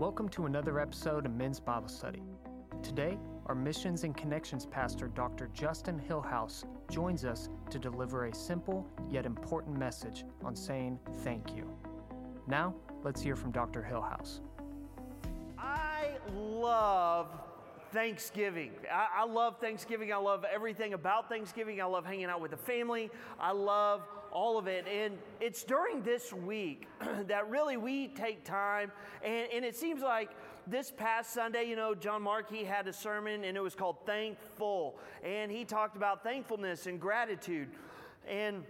Welcome to another episode of Men's Bible Study. Today, our Missions and Connections pastor, Dr. Justin Hillhouse, joins us to deliver a simple yet important message on saying thank you. Now, let's hear from Dr. Hillhouse. I love Thanksgiving. I, I, love Thanksgiving. I love everything about Thanksgiving. I love hanging out with the family. I love all of it. And it's during this week that really we take time. And, and it seems like this past Sunday, you know, John Mark, he had a sermon and it was called Thankful. And he talked about thankfulness and gratitude. And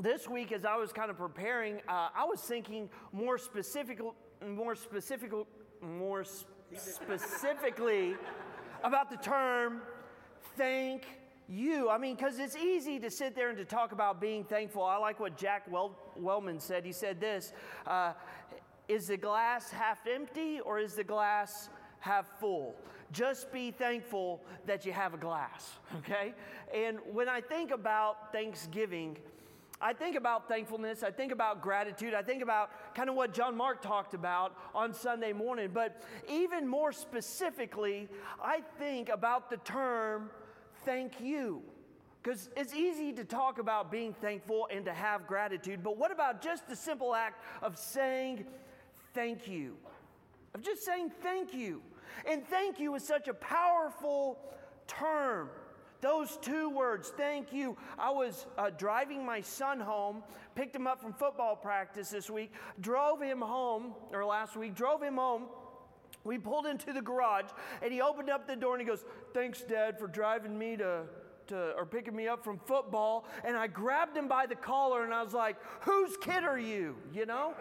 this week, as I was kind of preparing, uh, I was thinking more specific, more specific, more specifically about the term thank you. I mean, because it's easy to sit there and to talk about being thankful. I like what Jack well- Wellman said. He said this uh, Is the glass half empty or is the glass half full? Just be thankful that you have a glass, okay? And when I think about Thanksgiving, I think about thankfulness, I think about gratitude, I think about kind of what John Mark talked about on Sunday morning. But even more specifically, I think about the term thank you. Because it's easy to talk about being thankful and to have gratitude, but what about just the simple act of saying thank you? Of just saying thank you. And thank you is such a powerful term. Those two words, thank you. I was uh, driving my son home, picked him up from football practice this week, drove him home, or last week, drove him home. We pulled into the garage and he opened up the door and he goes, Thanks, Dad, for driving me to, to, or picking me up from football. And I grabbed him by the collar and I was like, Whose kid are you? You know?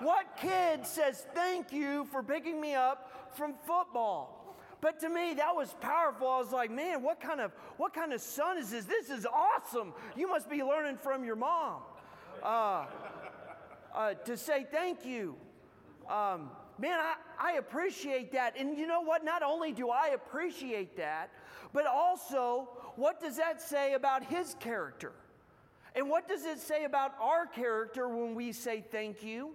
what kid says thank you for picking me up from football? But to me, that was powerful. I was like, man, what kind of what kind of son is this? This is awesome. You must be learning from your mom. Uh, uh, to say thank you. Um, man, I, I appreciate that. And you know what? Not only do I appreciate that, but also, what does that say about his character? And what does it say about our character when we say thank you?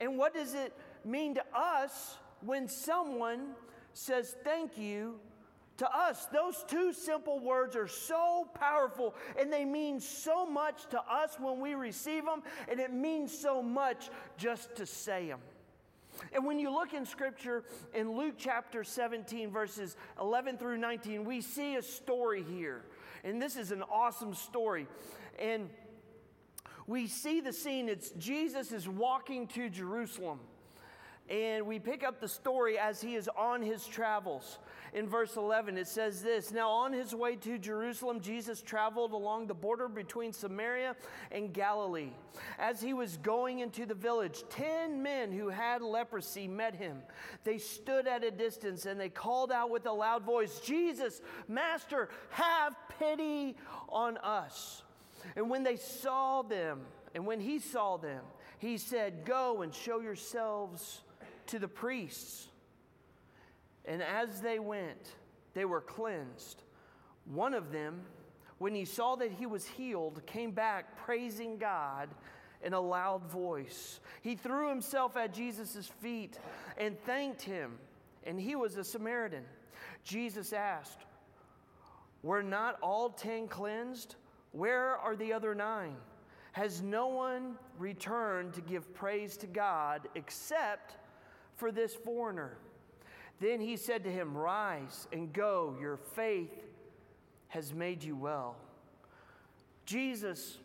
And what does it mean to us when someone says thank you to us. Those two simple words are so powerful and they mean so much to us when we receive them, and it means so much just to say them. And when you look in scripture in Luke chapter 17, verses 11 through 19, we see a story here. And this is an awesome story. And we see the scene. It's Jesus is walking to Jerusalem. And we pick up the story as he is on his travels. In verse 11, it says this Now, on his way to Jerusalem, Jesus traveled along the border between Samaria and Galilee. As he was going into the village, ten men who had leprosy met him. They stood at a distance and they called out with a loud voice, Jesus, Master, have pity on us. And when they saw them, and when he saw them, he said, Go and show yourselves to the priests. And as they went, they were cleansed. One of them, when he saw that he was healed, came back praising God in a loud voice. He threw himself at Jesus' feet and thanked him, and he was a Samaritan. Jesus asked, Were not all ten cleansed? Where are the other nine? Has no one returned to give praise to God except for this foreigner. Then he said to him, Rise and go, your faith has made you well. Jesus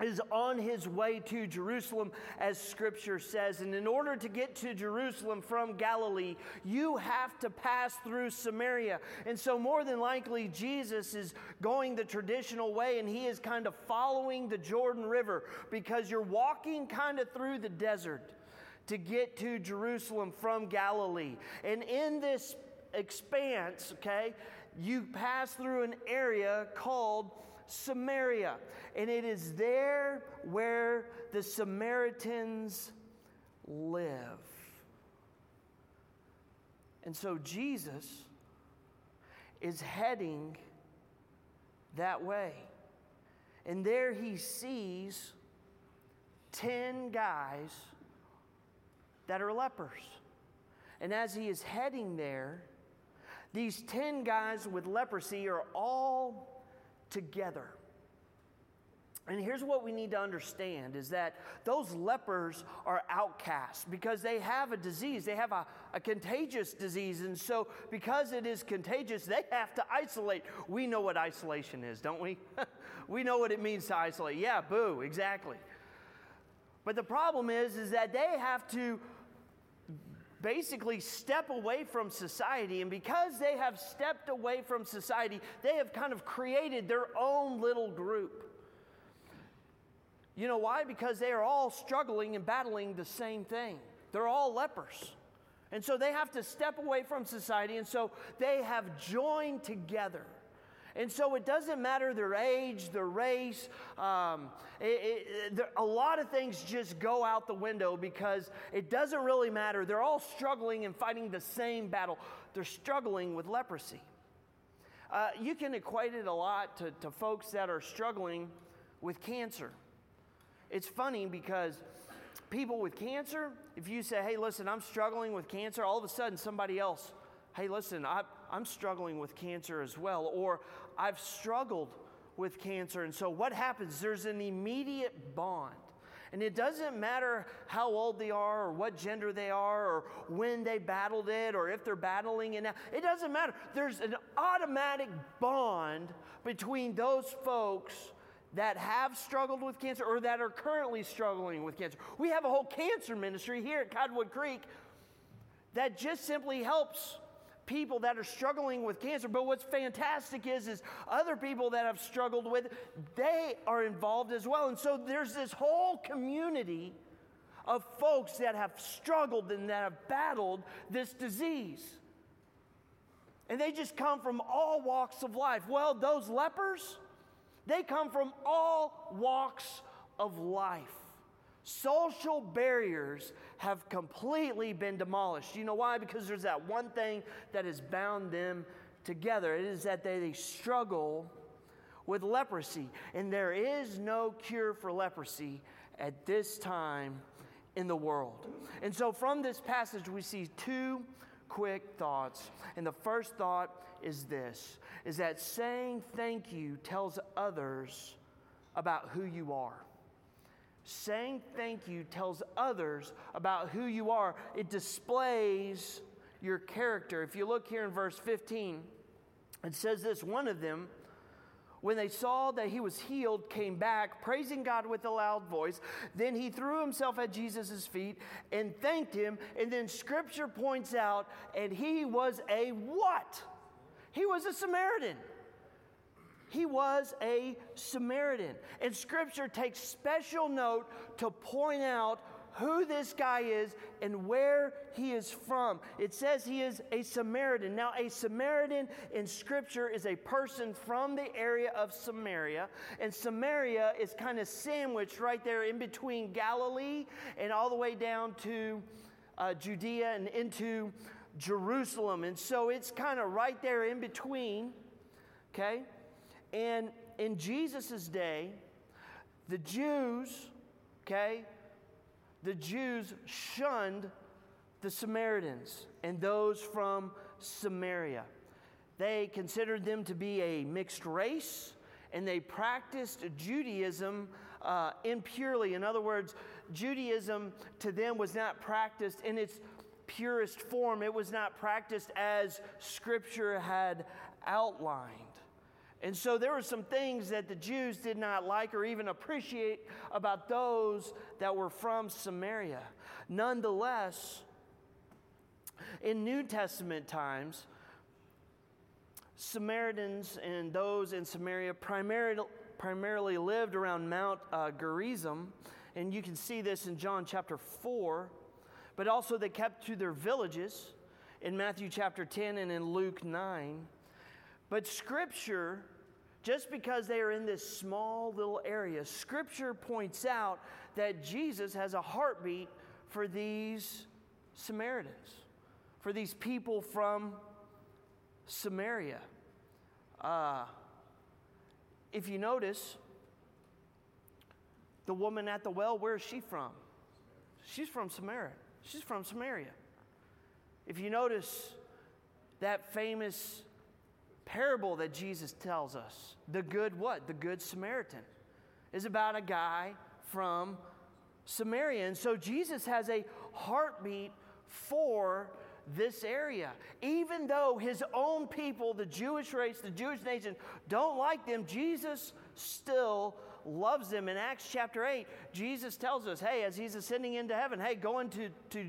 is on his way to Jerusalem, as scripture says. And in order to get to Jerusalem from Galilee, you have to pass through Samaria. And so, more than likely, Jesus is going the traditional way and he is kind of following the Jordan River because you're walking kind of through the desert to get to Jerusalem from Galilee. And in this expanse, okay, you pass through an area called Samaria. And it is there where the Samaritans live. And so Jesus is heading that way. And there he sees 10 guys that are lepers. And as he is heading there, these 10 guys with leprosy are all together. And here's what we need to understand is that those lepers are outcasts because they have a disease. They have a, a, contagious disease. And so, because it is contagious, they have to isolate. We know what isolation is, don't we? we know what it means to isolate. Yeah, boo, exactly. But the problem is, is that they have to basically step away from society. And because they have stepped away from society, they have kind of created their own little group. You know why? Because they are all struggling and battling the same thing. They're all lepers. And so they have to step away from society, and so they have joined together. And so it doesn't matter their age, their race. Um, it, it, there, a lot of things just go out the window because it doesn't really matter. They're all struggling and fighting the same battle. They're struggling with leprosy. Uh, you can equate it a lot to, to folks that are struggling with cancer. It's funny because people with cancer, if you say, hey, listen, I'm struggling with cancer, all of a sudden somebody else, hey, listen, I, am struggling with cancer as well, or I've struggled with cancer. And so what happens? There's an immediate bond. And it doesn't matter how old they are, or what gender they are, or when they battled it, or if they're battling it now. It doesn't matter. There's an automatic bond between those folks that have struggled with cancer or that are currently struggling with cancer. We have a whole cancer ministry here at Cottonwood Creek that just simply helps people that are struggling with cancer. But what's fantastic is, is other people that have struggled with, they are involved as well. And so there's this whole community of folks that have struggled and that have battled this disease. And they just come from all walks of life. Well, those lepers, they come from all walks of life. Social barriers have completely been demolished. You know why? Because there's that one thing that has bound them together. It is that they, they struggle with leprosy. And there is no cure for leprosy at this time in the world. And so from this passage, we see two quick thoughts. And the first thought is this is that saying thank you tells others about who you are. Saying thank you tells others about who you are. It displays your character. If you look here in verse 15, it says this one of them, when they saw that he was healed, came back, praising God with a loud voice. Then he threw himself at Jesus' feet and thanked him. And then scripture points out, and he was a what? He was a Samaritan. He was a Samaritan. And scripture takes special note to point out who this guy is and where he is from. It says he is a Samaritan. Now, a Samaritan in Scripture is a person from the area of Samaria, and Samaria is kind of sandwiched right there in between Galilee and all the way down to uh, Judea and into Jerusalem. And so it's kind of right there in between, okay? And in Jesus' day, the Jews, okay, the Jews shunned the Samaritans and those from Samaria. They considered them to be a mixed race and they practiced Judaism uh, impurely. In other words, Judaism to them was not practiced in its purest form. It was not practiced as Scripture had outlined. And so there were some things that the Jews did not like or even appreciate about those that were from Samaria. Nonetheless, in New Testament times, Samaritans and those in Samaria primarily, primarily lived around Mount uh, Gerizim. And you can see this in John chapter 4 but also they kept to their villages in Matthew chapter 10 and in Luke 9. But Scripture, just because they are in this small little area, Scripture points out that Jesus has a heartbeat for these Samaritans, for these people from Samaria. Uh, if you notice, the woman at the well, where is she from? She's from Samaria. She's from Samaria. If you notice that famous parable that Jesus tells us, the good what? The good Samaritan is about a guy from Samaria. And so Jesus has a heartbeat for this area. Even though his own people, the Jewish race, the Jewish nation, don't like them, Jesus still loves them. In Acts chapter 8, Jesus tells us, hey, as he's ascending into heaven, hey, go into to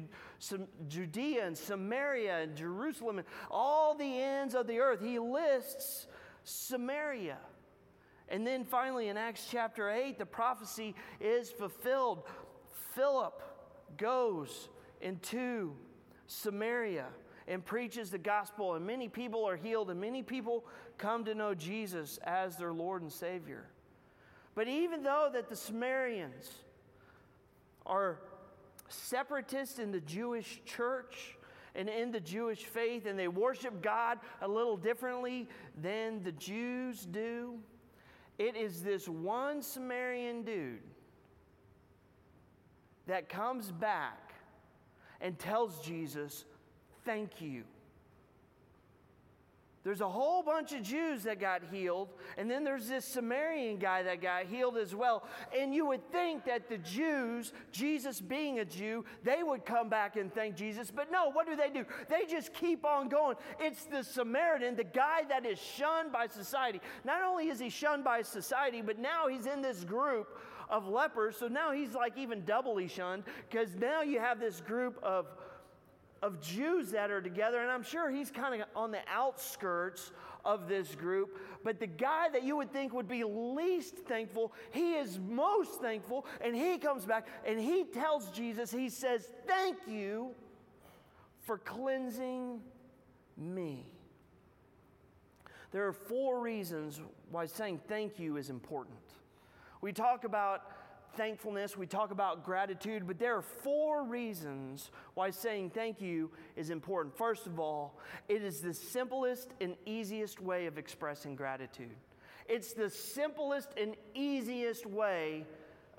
Judea and Samaria and Jerusalem and all the ends of the earth. He lists Samaria. And then finally in Acts chapter 8, the prophecy is fulfilled. Philip goes into Samaria and preaches the gospel, and many people are healed, and many people come to know Jesus as their Lord and Savior. But even though that the Samaritans are separatists in the Jewish church and in the Jewish faith, and they worship God a little differently than the Jews do, it is this one Samaritan dude that comes back and tells Jesus, Thank you. There's a whole bunch of Jews that got healed, and then there's this Samaritan guy that got healed as well. And you would think that the Jews, Jesus being a Jew, they would come back and thank Jesus. But no, what do they do? They just keep on going. It's the Samaritan, the guy that is shunned by society. Not only is he shunned by society, but now he's in this group of lepers. So now he's like even doubly shunned because now you have this group of, of Jews that are together. And I'm sure he's kind of on the outskirts of this group. But the guy that you would think would be least thankful, he is most thankful. And he comes back and he tells Jesus, he says, Thank you for cleansing me. There are four reasons why saying thank you is important. We talk about thankfulness, we talk about gratitude, but there are four reasons why saying thank you is important. First of all, it is the simplest and easiest way of expressing gratitude. It's the simplest and easiest way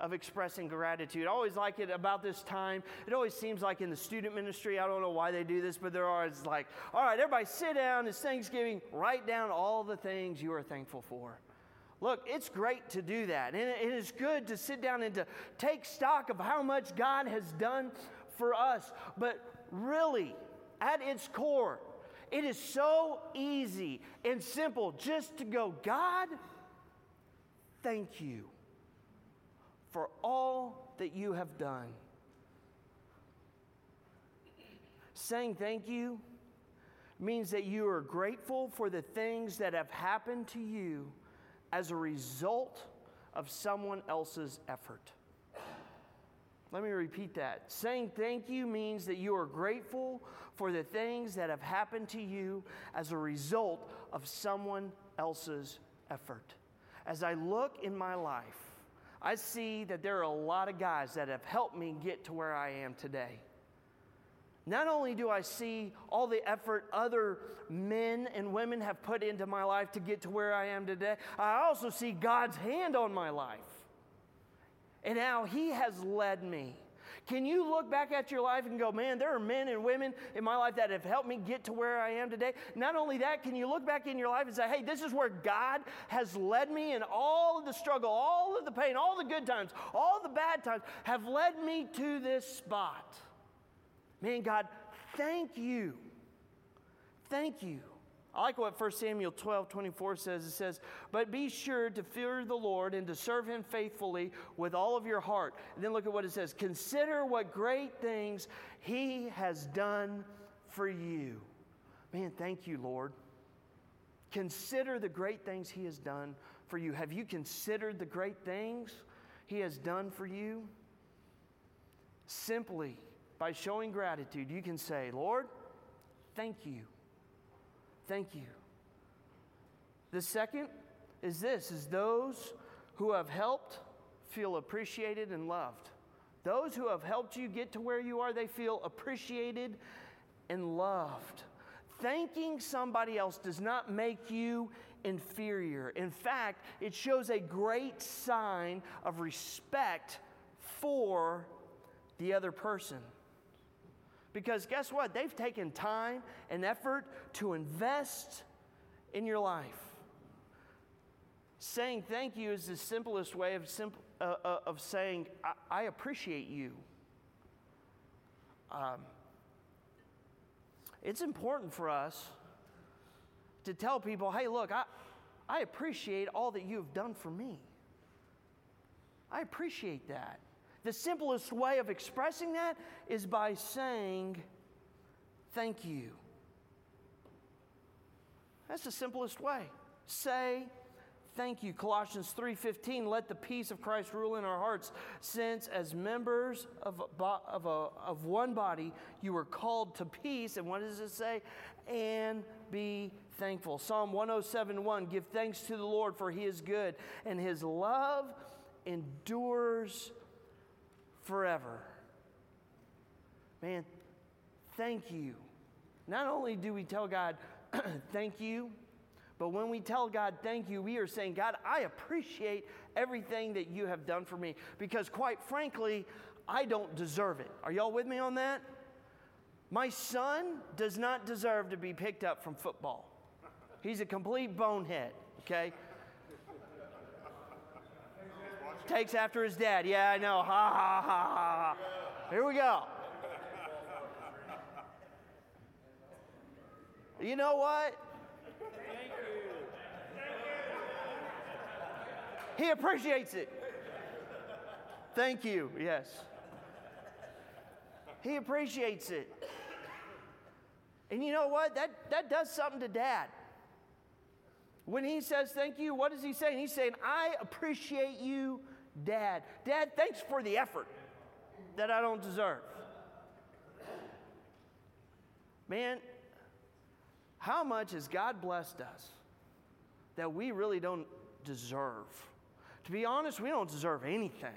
of expressing gratitude. I always like it about this time. It always seems like in the student ministry, I don't know why they do this, but they're always like, all right, everybody sit down. It's Thanksgiving. Write down all the things you are thankful for. Look, it's great to do that. And it is good to sit down and to take stock of how much God has done for us. But really, at its core, it is so easy and simple just to go, God, thank you for all that you have done. Saying thank you means that you are grateful for the things that have happened to you as a result of someone else's effort. Let me repeat that. Saying thank you means that you are grateful for the things that have happened to you as a result of someone else's effort. As I look in my life, I see that there are a lot of guys that have helped me get to where I am today. Not only do I see all the effort other men and women have put into my life to get to where I am today, I also see God's hand on my life and how He has led me. Can you look back at your life and go, man, there are men and women in my life that have helped me get to where I am today? Not only that, can you look back in your life and say, hey, this is where God has led me, and all of the struggle, all of the pain, all the good times, all the bad times have led me to this spot? Man, God, thank you. Thank you. I like what 1 Samuel 12 24 says. It says, But be sure to fear the Lord and to serve him faithfully with all of your heart. And then look at what it says Consider what great things he has done for you. Man, thank you, Lord. Consider the great things he has done for you. Have you considered the great things he has done for you? Simply by showing gratitude, you can say, Lord, thank you. Thank you. The second is this is those who have helped feel appreciated and loved. Those who have helped you get to where you are, they feel appreciated and loved. Thanking somebody else does not make you inferior. In fact, it shows a great sign of respect for the other person. Because guess what? They've taken time and effort to invest in your life. Saying thank you is the simplest way of, uh, uh, of saying, I, I appreciate you. Um, it's important for us to tell people, hey, look, I, I appreciate all that you've done for me. I appreciate that. The simplest way of expressing that is by saying, thank you. That's the simplest way. Say thank you. Colossians 3:15, let the peace of Christ rule in our hearts, since as members of, of, a, of one body you were called to peace. And what does it say? And be thankful. Psalm 107:1, give thanks to the Lord for he is good, and his love endures forever. Man, thank you. Not only do we tell God, thank you, but when we tell God thank you, we are saying, God, I appreciate everything that you have done for me because, quite frankly, I don't deserve it. Are y'all with me on that? My son does not deserve to be picked up from football. He's a complete bonehead, okay? Takes after his dad. Yeah, I know. Ha ha ha ha. Here we go. You know what? He appreciates it. Thank you. Yes. He appreciates it. And you know what? That, that does something to dad. When he says thank you, what is he saying? He's saying, I appreciate you Dad. Dad, thanks for the effort that I don't deserve. Man, how much has God blessed us that we really don't deserve? To be honest, we don't deserve anything.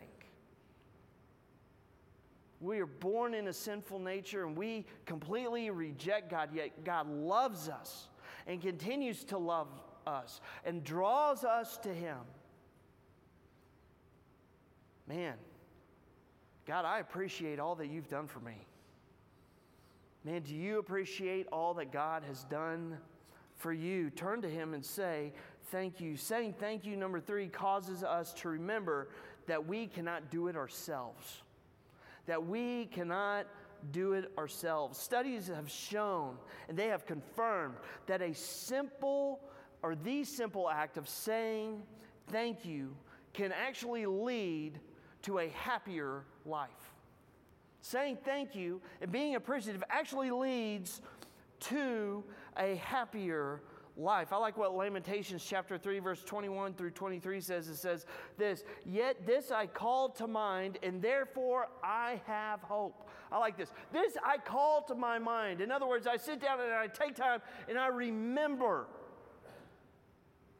We are born in a sinful nature and we completely reject God, yet God loves us and continues to love us and draws us to Him. Man, God, I appreciate all that you've done for me. Man, do you appreciate all that God has done for you? Turn to Him and say, Thank you. Saying thank you, number three, causes us to remember that we cannot do it ourselves. That we cannot do it ourselves. Studies have shown and they have confirmed that a simple or the simple act of saying thank you can actually lead to a happier life. Saying thank you and being appreciative actually leads to a happier life. I like what Lamentations chapter 3 verse 21 through 23 says. It says this, "Yet this I call to mind and therefore I have hope." I like this. This I call to my mind. In other words, I sit down and I take time and I remember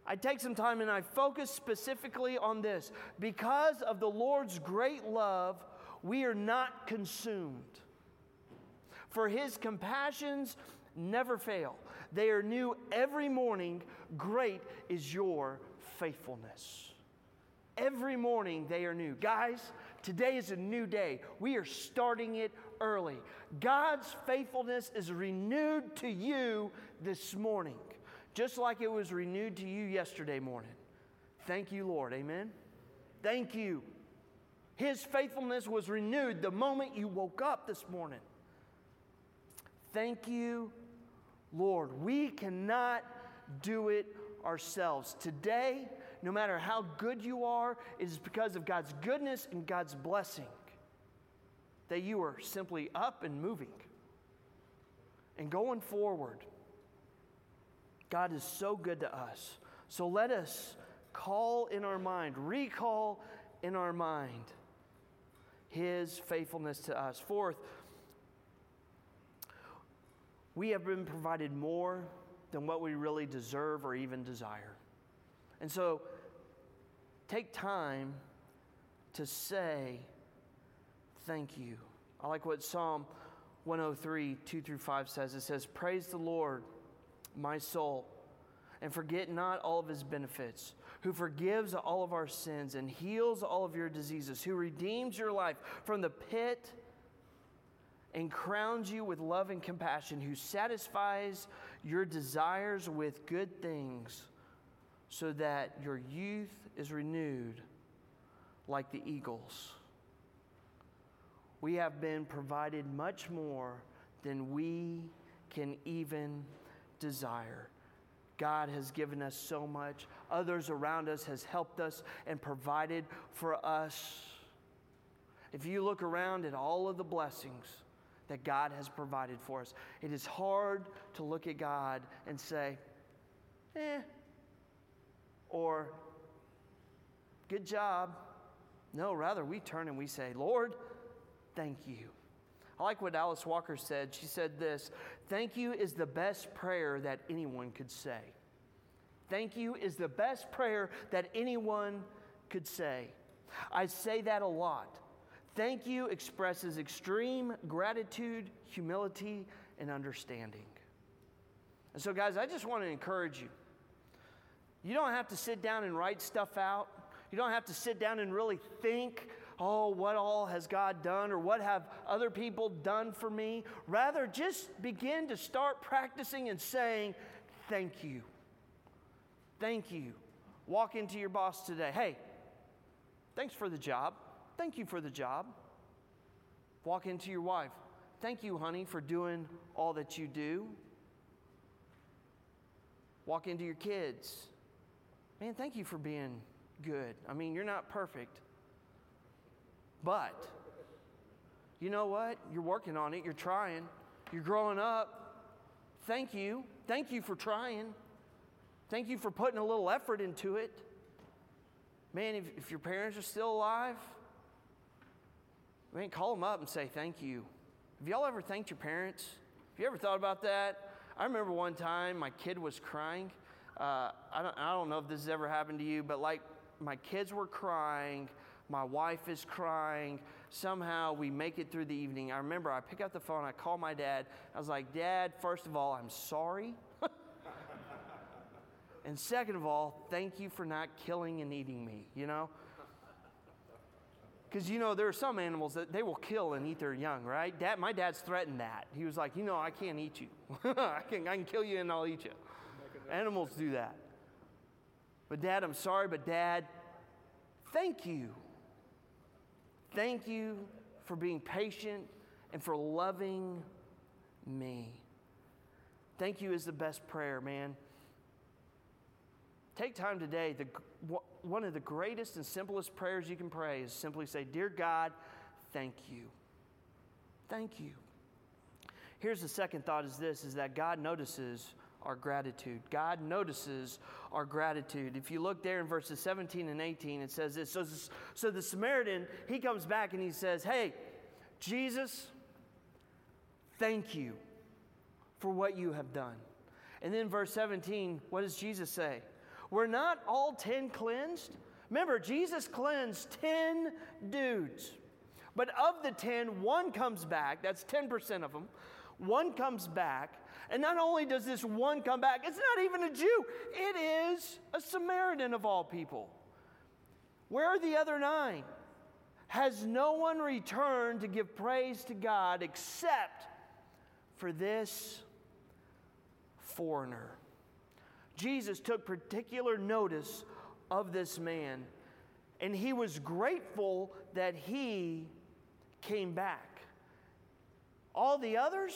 I take some time and I focus specifically on this. Because of the Lord's great love, we are not consumed. For his compassions never fail, they are new every morning. Great is your faithfulness. Every morning they are new. Guys, today is a new day. We are starting it early. God's faithfulness is renewed to you this morning just like it was renewed to you yesterday morning. Thank you, Lord. Amen. Thank you. His faithfulness was renewed the moment you woke up this morning. Thank you, Lord. We cannot do it ourselves. Today, no matter how good you are, it is because of God's goodness and God's blessing that you are simply up and moving and going forward. God is so good to us. So let us call in our mind, recall in our mind his faithfulness to us. Fourth, we have been provided more than what we really deserve or even desire. And so take time to say thank you. I like what Psalm 103, 2 through 5 says. It says, Praise the Lord my soul, and forget not all of his benefits, who forgives all of our sins and heals all of your diseases, who redeems your life from the pit and crowns you with love and compassion, who satisfies your desires with good things, so that your youth is renewed like the eagles. We have been provided much more than we can even desire. God has given us so much. Others around us has helped us and provided for us. If you look around at all of the blessings that God has provided for us, it is hard to look at God and say, eh, or good job. No, rather, we turn and we say, Lord, thank you. I like what Alice Walker said. She said this Thank you is the best prayer that anyone could say. Thank you is the best prayer that anyone could say. I say that a lot. Thank you expresses extreme gratitude, humility, and understanding. And so, guys, I just want to encourage you. You don't have to sit down and write stuff out. You don't have to sit down and really think oh, what all has God done or what have other people done for me. Rather, just begin to start practicing and saying, thank you. Thank you. Walk into your boss today. Hey, thanks for the job. Thank you for the job. Walk into your wife. Thank you, honey, for doing all that you do. Walk into your kids. Man, thank you for being good. I mean, you're not perfect, but you know what? You're working on it, you're trying, you're growing up. Thank you. Thank you for trying. Thank you for putting a little effort into it. Man, if, if your parents are still alive, man, call them up and say thank you. Have y'all ever thanked your parents? Have you ever thought about that? I remember one time my kid was crying. Uh, I, don't, I don't know if this has ever happened to you, but like my kids were crying my wife is crying. Somehow we make it through the evening. I remember I pick up the phone, I call my dad. I was like, Dad, first of all, I'm sorry. and second of all, thank you for not killing and eating me, you know? Because you know, there are some animals that they will kill and eat their young, right? Dad, my dad's threatened that. He was like, you know, I can't eat you. I, can, I can kill you and I'll eat you. Animals do that. But dad, I'm sorry, but dad, thank you Thank you for being patient and for loving me. Thank you is the best prayer, man. Take time today. The, one of the greatest and simplest prayers you can pray is simply say, Dear God, thank you. Thank you. Here's the second thought is this is that God notices our gratitude. God notices our gratitude. If you look there in verses 17 and 18, it says this. So, so the Samaritan, he comes back and he says, Hey, Jesus, thank you for what you have done. And then verse 17, what does Jesus say? We're not all 10 cleansed. Remember, Jesus cleansed 10 dudes. But of the 10, one comes back. That's 10% of them. One comes back and not only does this one come back, it's not even a Jew, it is a Samaritan of all people. Where are the other nine? Has no one returned to give praise to God except for this foreigner? Jesus took particular notice of this man, and he was grateful that he came back. All the others,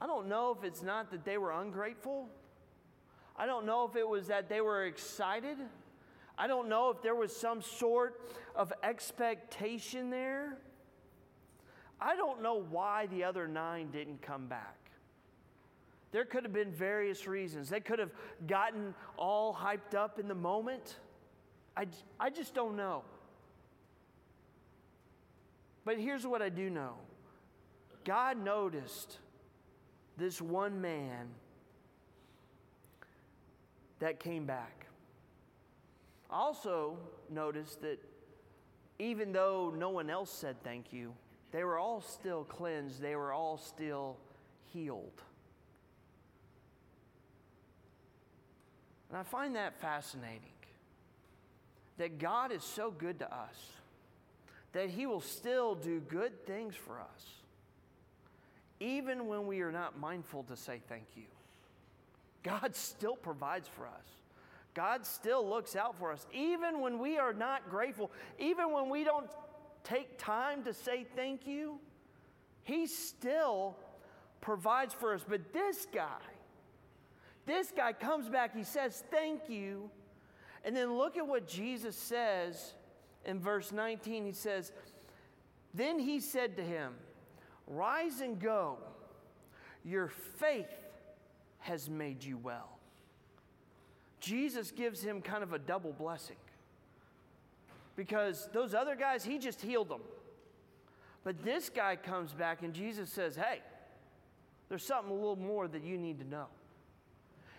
I don't know if it's not that they were ungrateful. I don't know if it was that they were excited. I don't know if there was some sort of expectation there. I don't know why the other nine didn't come back. There could have been various reasons. They could have gotten all hyped up in the moment. I, I just don't know. But here's what I do know God noticed this one man that came back. Also noticed that even though no one else said thank you, they were all still cleansed, they were all still healed. And I find that fascinating that God is so good to us that He will still do good things for us, even when we are not mindful to say thank you. God still provides for us. God still looks out for us, even when we are not grateful, even when we don't take time to say thank you. He still provides for us. But this guy, this guy comes back, he says, Thank you. And then look at what Jesus says in verse 19. He says, Then he said to him, Rise and go. Your faith has made you well. Jesus gives him kind of a double blessing because those other guys, he just healed them. But this guy comes back and Jesus says, Hey, there's something a little more that you need to know.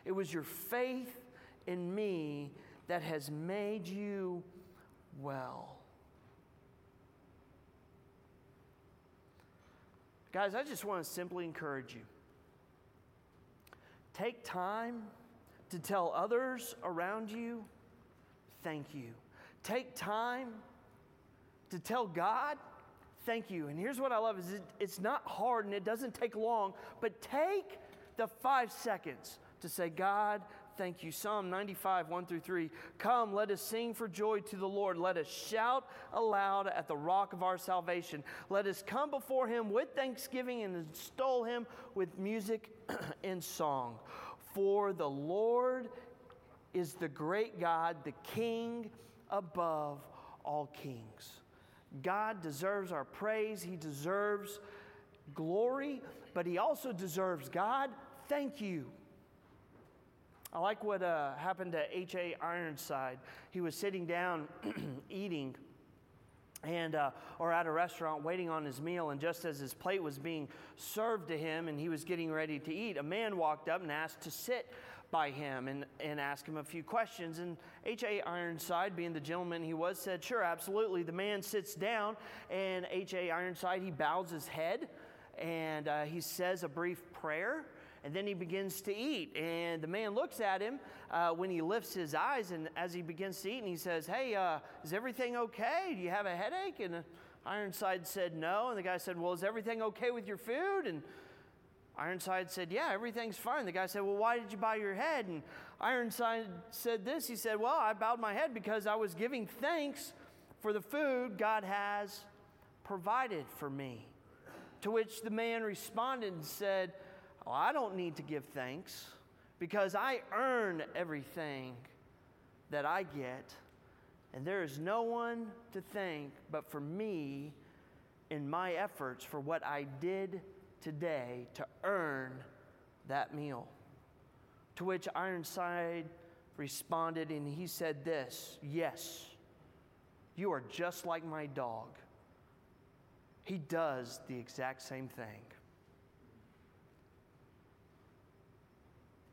It was your faith in me that has made you well. Guys, I just want to simply encourage you. Take time to tell others around you, thank you. Take time to tell God, thank you. And here's what I love is it, it's not hard and it doesn't take long, but take the five seconds to say, God, thank you. Psalm 95, 1 through 3. Come, let us sing for joy to the Lord. Let us shout aloud at the rock of our salvation. Let us come before him with thanksgiving and extol him with music and song. For the Lord is the great God, the King above all kings. God deserves our praise, He deserves glory, but He also deserves God, thank you. I like what uh, happened to H.A. Ironside. He was sitting down eating and uh, or at a restaurant waiting on his meal and just as his plate was being served to him and he was getting ready to eat a man walked up and asked to sit by him and, and ask him a few questions and h.a ironside being the gentleman he was said sure absolutely the man sits down and h.a ironside he bows his head and uh, he says a brief prayer and then he begins to eat. And the man looks at him uh, when he lifts his eyes, and as he begins to eat, and he says, Hey, uh, is everything okay? Do you have a headache? And Ironside said, No. And the guy said, Well, is everything okay with your food? And Ironside said, Yeah, everything's fine. The guy said, Well, why did you bow your head? And Ironside said this He said, Well, I bowed my head because I was giving thanks for the food God has provided for me. To which the man responded and said, well, I don't need to give thanks because I earn everything that I get, and there is no one to thank but for me in my efforts for what I did today to earn that meal. To which Ironside responded, and he said this Yes, you are just like my dog. He does the exact same thing.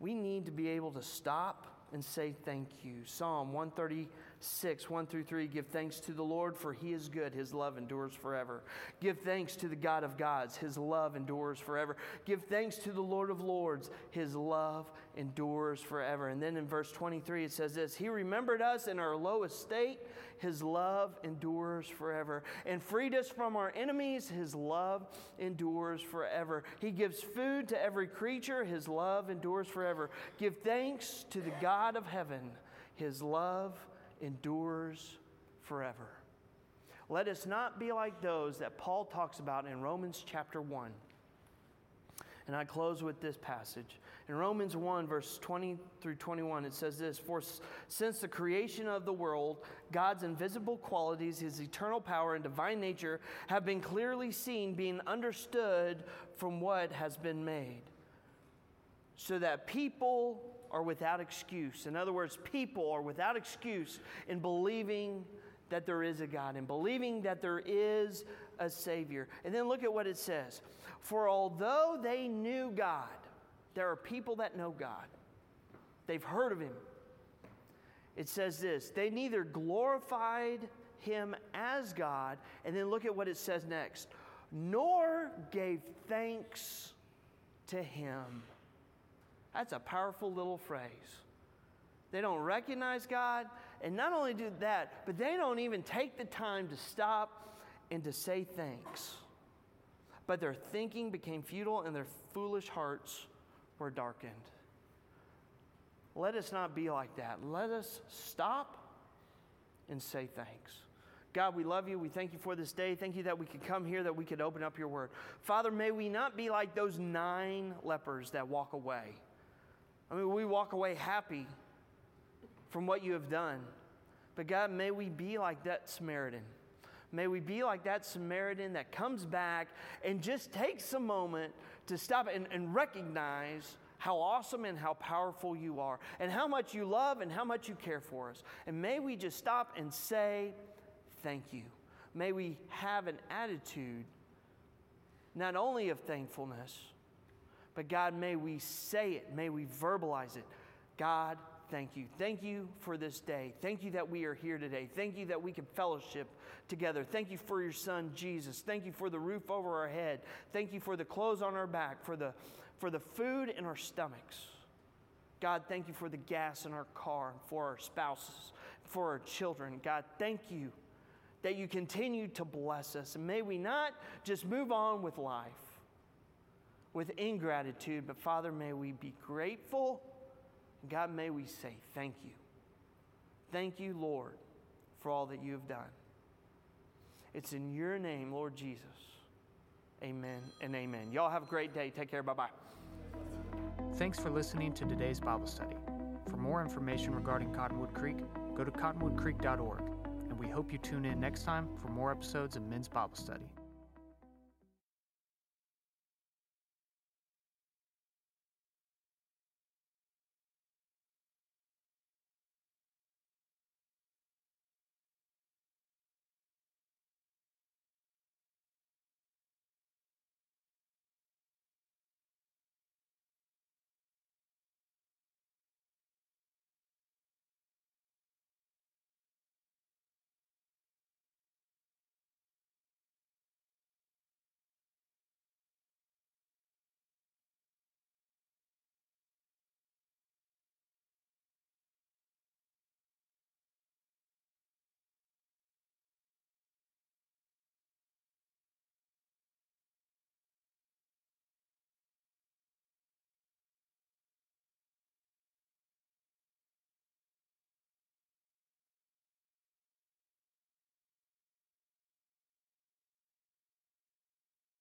We need to be able to stop and say thank you. Psalm 130 6, 1 through 3. Give thanks to the Lord, for he is good. His love endures forever. Give thanks to the God of gods. His love endures forever. Give thanks to the Lord of lords. His love endures forever. And then in verse 23, it says this He remembered us in our low estate. His love endures forever. And freed us from our enemies. His love endures forever. He gives food to every creature. His love endures forever. Give thanks to the God of heaven. His love endures forever. Let us not be like those that Paul talks about in Romans chapter 1. And I close with this passage. In Romans 1, verse 20 through 21, it says this For since the creation of the world, God's invisible qualities, his eternal power, and divine nature have been clearly seen, being understood from what has been made, so that people are without excuse. In other words, people are without excuse in believing that there is a God and believing that there is a Savior. And then look at what it says For although they knew God, there are people that know God, they've heard of Him. It says this they neither glorified Him as God, and then look at what it says next, nor gave thanks to Him that's a powerful little phrase. They don't recognize God, and not only do that, but they don't even take the time to stop and to say thanks. But their thinking became futile and their foolish hearts were darkened. Let us not be like that. Let us stop and say thanks. God, we love you. We thank you for this day. Thank you that we could come here, that we could open up your word. Father, may we not be like those nine lepers that walk away. I mean, we walk away happy from what you have done. But God, may we be like that Samaritan. May we be like that Samaritan that comes back and just takes a moment to stop and, and recognize how awesome and how powerful you are, and how much you love and how much you care for us. And may we just stop and say, Thank you. May we have an attitude not only of thankfulness, but God, may we say it, may we verbalize it. God, thank you. Thank you for this day. Thank you that we are here today. Thank you that we can fellowship together. Thank you for your son, Jesus. Thank you for the roof over our head. Thank you for the clothes on our back, for the, for the food in our stomachs. God, thank you for the gas in our car, for our spouses, for our children. God, thank you that you continue to bless us. And may we not just move on with life with ingratitude, but Father, may we be grateful. God, may we say thank you. Thank you, Lord, for all that you have done. It's in your name, Lord Jesus. Amen and amen. Y'all have a great day. Take care. Bye bye. Thanks for listening to today's Bible study. For more information regarding Cottonwood Creek, go to cottonwoodcreek.org, and we hope you tune in next time for more episodes of Men's Bible Study.